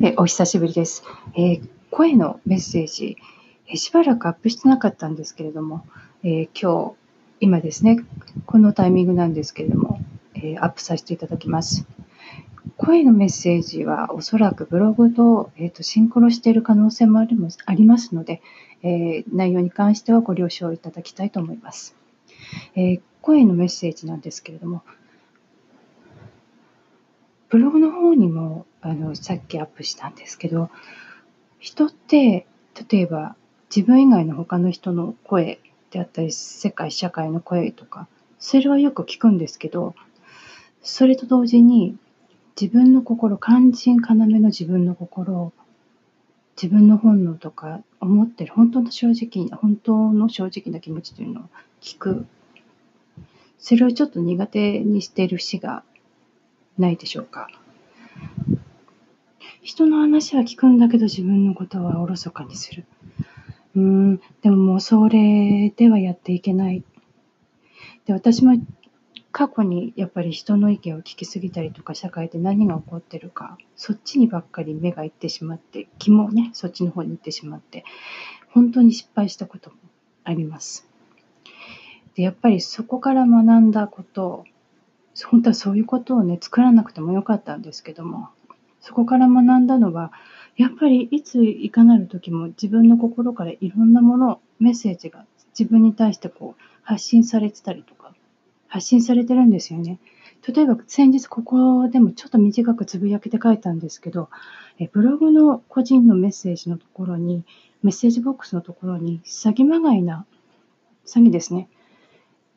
えお久しぶりです、えー、声のメッセージ、えしばらくアップしてなかったんですけれども、えー、今日、今ですね、このタイミングなんですけれども、えアップさせていただきます。声のメッセージはおそらくブログと,、えーと、シンクロしている可能性もありますので、え内容に関してはご了承いただきたいと思います。え声のメッセージなんですけれども、ブログの方にもあのさっきアップしたんですけど人って例えば自分以外の他の人の声であったり世界社会の声とかそれはよく聞くんですけどそれと同時に自分の心肝心要の自分の心自分の本能とか思ってる本当の正直本当の正直な気持ちというのを聞くそれをちょっと苦手にしている節がないでしょうか。人の話は聞くんだけど自分のことはおろそかにする。うーん、でももうそれではやっていけない。で、私も過去にやっぱり人の意見を聞きすぎたりとか社会で何が起こってるかそっちにばっかり目がいってしまって気もねそっちの方に行ってしまって本当に失敗したこともあります。でやっぱりそこから学んだこと本当はそういうことをね、作らなくてもよかったんですけども、そこから学んだのは、やっぱりいついかなる時も自分の心からいろんなもの、メッセージが自分に対してこう発信されてたりとか、発信されてるんですよね。例えば先日ここでもちょっと短くつぶやきで書いたんですけど、えブログの個人のメッセージのところに、メッセージボックスのところに詐欺まがいな、詐欺ですね。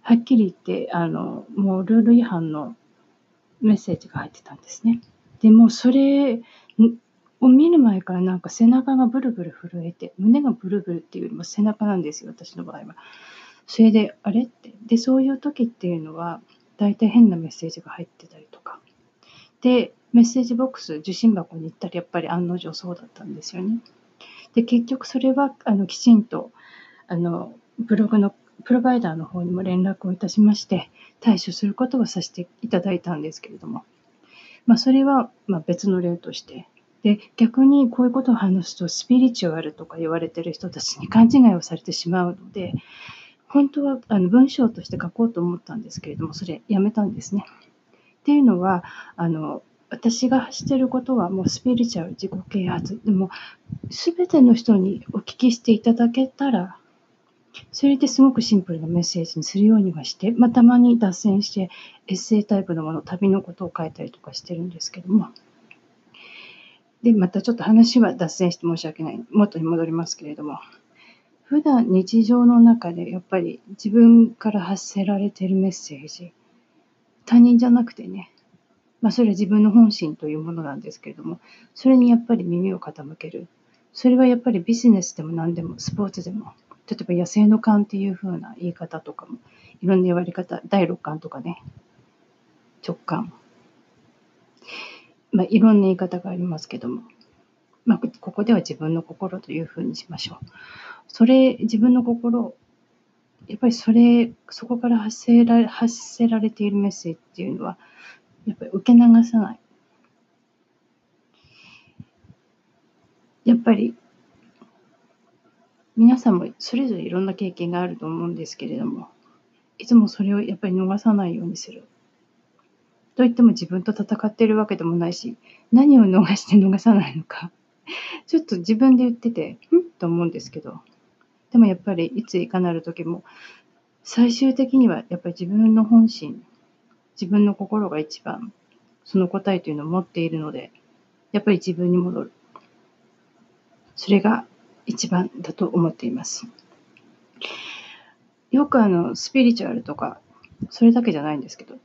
はっきり言って、あの、もうルール違反のメッセージが入ってたんですね。でもそれを見る前からなんか背中がブルブル震えて、胸がブルブルっていうよりも背中なんですよ、私の場合は。それで、あれって？で、そういう時っていうのは、大体変なメッセージが入ってたりとか。で、メッセージボックス、受信箱に行ったらやっぱり案の定そうだったんですよね。で、結局それは、あの、きちんと、あの、ブログのプロバイダーの方にも連絡をいたしまして、対処することをさせていただいたんですけれども、まあ、それはま別の例として、で、逆にこういうことを話すと、スピリチュアルとか言われてる人たちに勘違いをされてしまうので、本当はあの文章として書こうと思ったんですけれども、それやめたんですね。っていうのは、あの、私がしてることはもうスピリチュアル自己啓発。でも、すべての人にお聞きしていただけたら、それですごくシンプルなメッセージにするようにはして、まあ、たまに脱線してエッセイタイプのもの、旅のことを書いたりとかしてるんですけども。で、またちょっと話は脱線して申し訳ない。元に戻りますけれども。普段日常の中でやっぱり自分から発せられてるメッセージ。他人じゃなくてね。まあそれは自分の本心というものなんですけれども、それにやっぱり耳を傾ける。それはやっぱりビジネスでも何でもスポーツでも例えば野生の勘っていう風な言い方とかも、いろんな言われ方、第六感とかね、直感。まあ、いろんな言い方がありますけども、まあ、ここでは自分の心というふうにしましょう。それ、自分の心、やっぱりそれ、そこから発せられ発せられているメッセージっていうのは、やっぱり受け流さない。やっぱり皆さんもそれぞれいろんな経験があると思うんですけれども、いつもそれをやっぱり逃さないようにする。といっても自分と戦っているわけでもないし、何を逃して逃さないのか、ちょっと自分で言ってて、ん？と思うんですけど、でもやっぱりいついかなる時も、最終的にはやっぱり自分の本心、自分の心が一番その答えというのを持っているので、やっぱり自分に戻る。それが一番だと思っています。よくあの、スピリチュアルとか、それだけじゃないんですけど、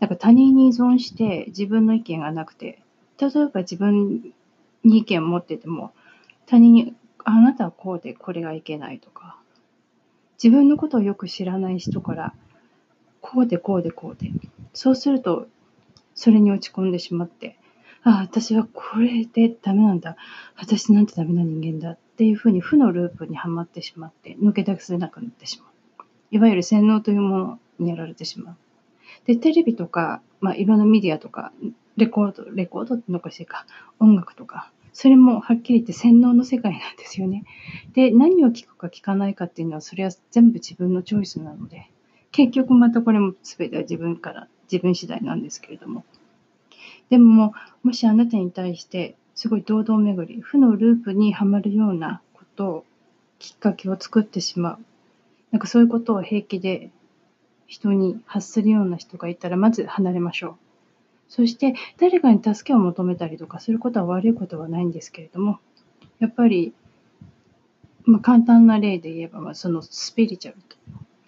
なんか他人に依存して自分の意見がなくて、例えば自分に意見を持ってても、他人に、あなたはこうでこれがいけないとか、自分のことをよく知らない人から、こうでこうでこうで、そうすると、それに落ち込んでしまって、ああ、私はこれでダメなんだ。私なんてダメな人間だっていうふうに負のループにはまってしまって抜け出せなくなってしまう。いわゆる洗脳というものにやられてしまう。で、テレビとか、まあ、いろんなメディアとかレコード、レコードってのかしいか、音楽とか、それもはっきり言って洗脳の世界なんですよね。で、何を聞くか聞かないかっていうのは、それは全部自分のチョイスなので、結局またこれも全ては自分から、自分次第なんですけれども。でももしあなたに対して、すごい堂々巡り、負のループにはまるようなことを、きっかけを作ってしまう。なんかそういうことを平気で人に発するような人がいたら、まず離れましょう。そして誰かに助けを求めたりとかすることは悪いことはないんですけれども、やっぱり、まあ、簡単な例で言えば、まあ、そのスピリチュアルと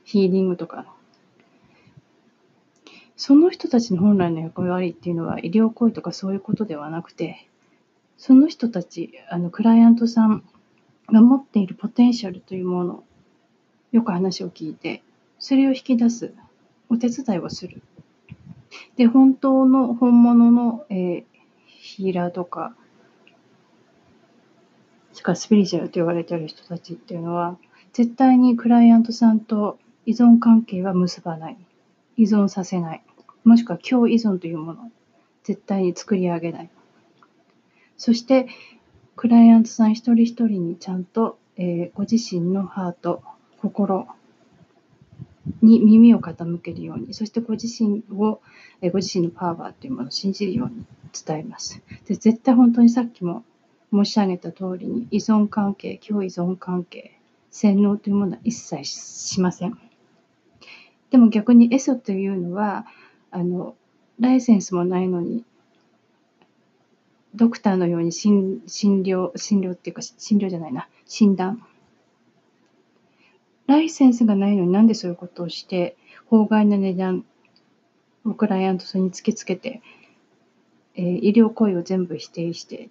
ヒーリングとか、その人たちの本来の役割っていうのは医療行為とかそういうことではなくて、その人たち、あのクライアントさんが持っているポテンシャルというもの、よく話を聞いて、それを引き出す、お手伝いをする。で、本当の、本物の、えー、ヒーラーとか、しかスピリチュアルと言われてる人たちっていうのは、絶対にクライアントさんと依存関係は結ばない。依存させない。もしくは共依存というものを。絶対に作り上げない。そして、クライアントさん一人一人にちゃんと、えー、ご自身のハート、心、に耳を傾けるように、そしてご自身を、ご自身のパワーというものを信じるように伝えます。で絶対本当にさっきも申し上げた通りに、依存関係、共依存関係、洗脳というものは一切しません。でも逆にエソというのは、あの、ライセンスもないのに、ドクターのように診療、診療っていうか、診療じゃないな、診断ライセンスがないのになんでそういうことをして、法外な値段をクライアントさんに突きつけて、えー、医療行為を全部否定して、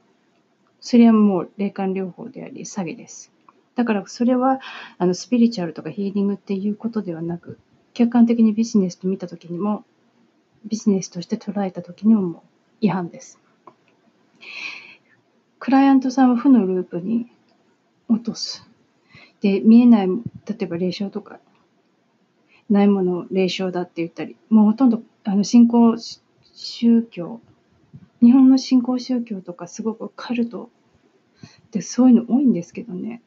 それはもう霊感療法であり詐欺です。だからそれはあのスピリチュアルとかヒーリングっていうことではなく、客観的にビジネスと見たときにも、ビジネスとして捉えたときにもも違反です。クライアントさんは負のループに落とす。で、見えない、例えば霊障とか、ないものを霊障だって言ったり、もうほとんど、あの、信仰宗教、日本の信仰宗教とかすごくカルトでそういうの多いんですけどね。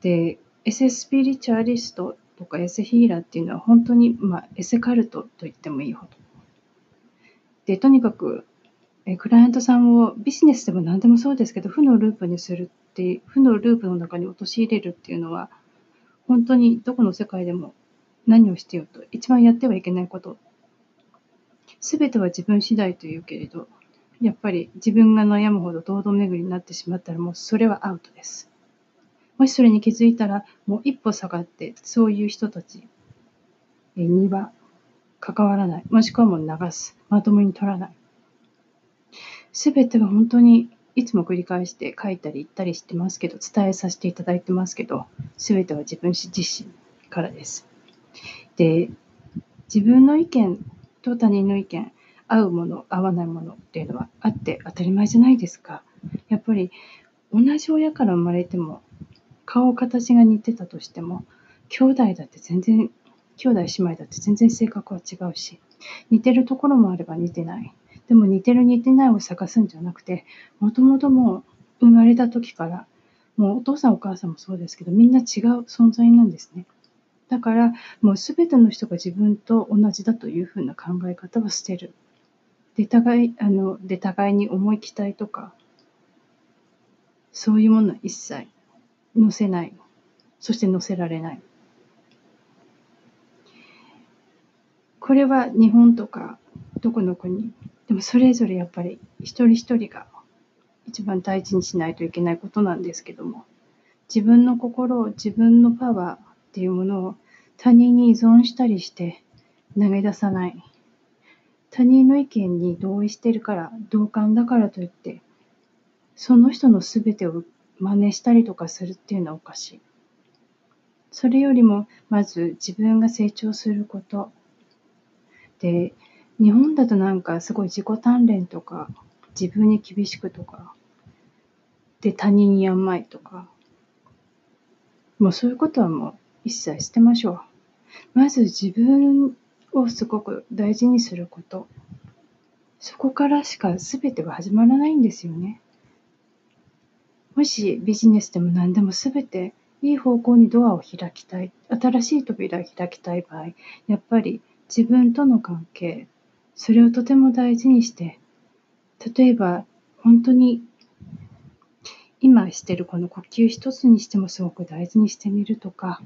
で、エセスピリチュアリストとかエセヒーラーっていうのは本当に、まあ、エセカルトと言ってもいいほど。で、とにかく、えクライアントさんをビジネスでも何でもそうですけど、負のループにするって負のループの中に陥れるっていうのは本当にどこの世界でも何をしてよと一番やってはいけないこと全ては自分次第というけれどやっぱり自分が悩むほど堂々巡りになってしまったらもうそれはアウトですもしそれに気づいたらもう一歩下がってそういう人たちには関わらないもしくはもう流すまともに取らない全ては本当にいつも繰り返して書いたり言ったりしてますけど、伝えさせていただいてますけど、すべては自分自身からです。で、自分の意見と他人の意見、合うもの、合わないものっていうのはあって当たり前じゃないですか。やっぱり同じ親から生まれても、顔形が似てたとしても、兄弟だって全然、兄弟姉妹だって全然性格は違うし、似てるところもあれば似てない。でも似てる似てないを探すんじゃなくて、もともともう生まれた時から、もうお父さんお母さんもそうですけど、みんな違う存在なんですね。だから、もうすべての人が自分と同じだというふうな考え方は捨てる。で、互い、あの、で、互いに思い期待とか、そういうものは一切載せない。そして載せられない。これは日本とかどこの国でもそれぞれやっぱり一人一人が一番大事にしないといけないことなんですけども自分の心を自分のパワーっていうものを他人に依存したりして投げ出さない他人の意見に同意してるから同感だからといってその人の全てを真似したりとかするっていうのはおかしいそれよりもまず自分が成長することで日本だとなんかすごい自己鍛錬とか、自分に厳しくとか、で他人に甘いとか、もうそういうことはもう一切捨てましょう。まず自分をすごく大事にすること。そこからしか全ては始まらないんですよね。もしビジネスでも何でも全ていい方向にドアを開きたい、新しい扉を開きたい場合、やっぱり自分との関係、それをとても大事にして、例えば本当に今してるこの呼吸一つにしてもすごく大事にしてみるとか、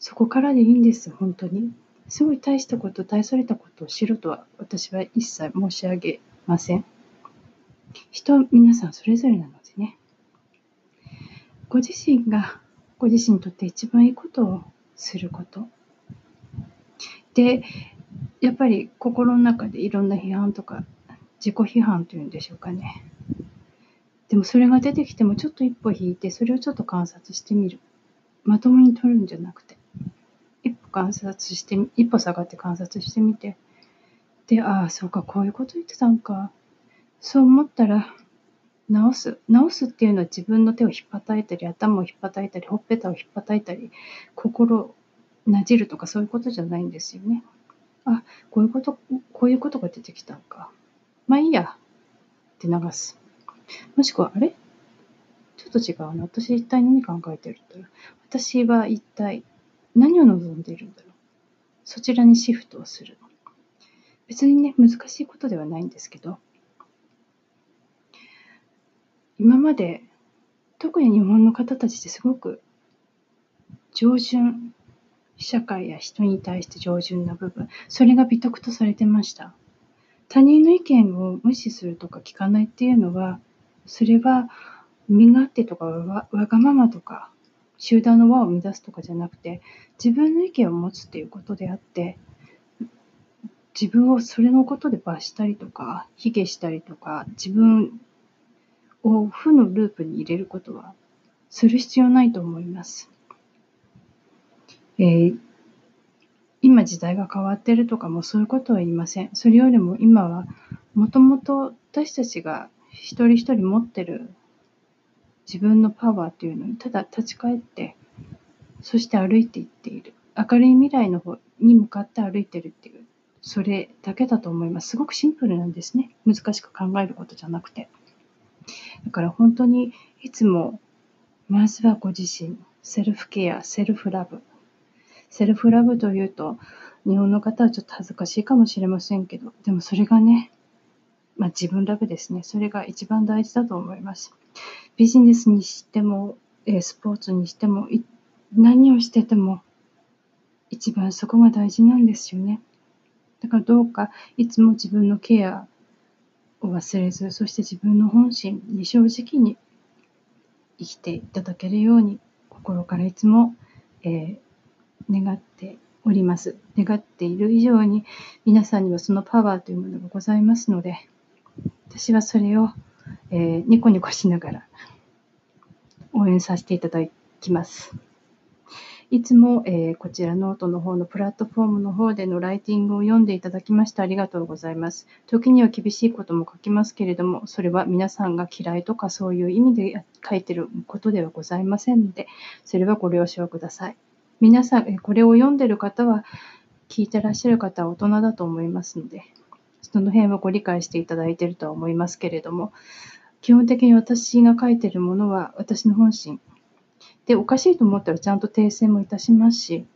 そこからでいいんです、本当に。すごい大したこと、大それたことをしろとは私は一切申し上げません。人、皆さんそれぞれなの。ご自身がご自身にとって一番いいことをすること。で、やっぱり心の中でいろんな批判とか自己批判というんでしょうかね。でもそれが出てきてもちょっと一歩引いてそれをちょっと観察してみる。まともに取るんじゃなくて。一歩観察して、一歩下がって観察してみて。で、ああ、そうか、こういうこと言ってたんか。そう思ったら、直す。直すっていうのは自分の手を引っ叩いたり、頭を引っ叩いたり、ほっぺたを引っ叩いたり、心なじるとかそういうことじゃないんですよね。あ、こういうこと、こういうことが出てきたんか。まあいいや。って流す。もしくは、あれ？ちょっと違うな。私一体何考えてるんだろう。私は一体何を望んでいるんだろう。そちらにシフトをする。別にね、難しいことではないんですけど、今まで、特に日本の方たちってすごく上順、社会や人に対して上順な部分、それが美徳とされてました。他人の意見を無視するとか聞かないっていうのは、それは身勝手とかわがままとか集団の輪を乱すとかじゃなくて自分の意見を持つっていうことであって自分をそれのことで罰したりとか卑下したりとか自分を負のループに入れることはする必要ないと思います。えー、今時代が変わってるとかもそういうことは言いません。それよりも今はもともと私たちが一人一人持ってる自分のパワーというのにただ立ち返ってそして歩いていっている明るい未来の方に向かって歩いてるっていうそれだけだと思いますすごくシンプルなんですね難しく考えることじゃなくてだから本当にいつもまずはご自身セルフケアセルフラブセルフラブというと日本の方はちょっと恥ずかしいかもしれませんけどでもそれがねまあ、自分ラブですね。それが一番大事だと思います。ビジネスにしても、スポーツにしても、何をしてても、一番そこが大事なんですよね。だからどうかいつも自分のケアを忘れず、そして自分の本心に正直に生きていただけるように、心からいつも、えー、願っております。願っている以上に、皆さんにはそのパワーというものがございますので、私はそれを、えー、ニコニコしながら応援させていただきます。いつも、えー、こちらノートの方のプラットフォームの方でのライティングを読んでいただきましてありがとうございます。時には厳しいことも書きますけれども、それは皆さんが嫌いとかそういう意味で書いてることではございませんので、それはご了承ください。皆さん、これを読んでる方は、聞いてらっしゃる方は大人だと思いますので、その辺はご理解していただいているとは思いますけれども、基本的に私が書いているものは私の本心。で、おかしいと思ったらちゃんと訂正もいたしますし、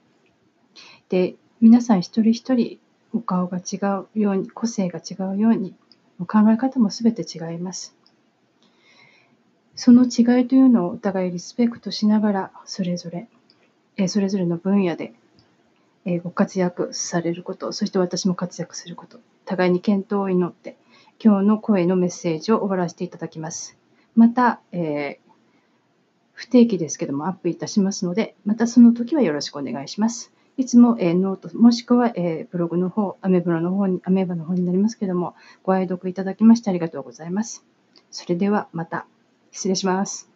で、皆さん一人一人お顔が違うように、個性が違うようにお、考え方も全て違います。その違いというのをお互いリスペクトしながら、それぞれ、えそれぞれの分野で、えご活躍されること、そして私も活躍すること、互いに健闘を祈って、今日の声のメッセージを終わらせていただきます。また、えー、不定期ですけどもアップいたしますので、またその時はよろしくお願いします。いつも、えー、 note、もしくは、えー、ブログの方、アメブロの方に、アメーバの方になりますけども、ご愛読いただきましてありがとうございます。それではまた、失礼します。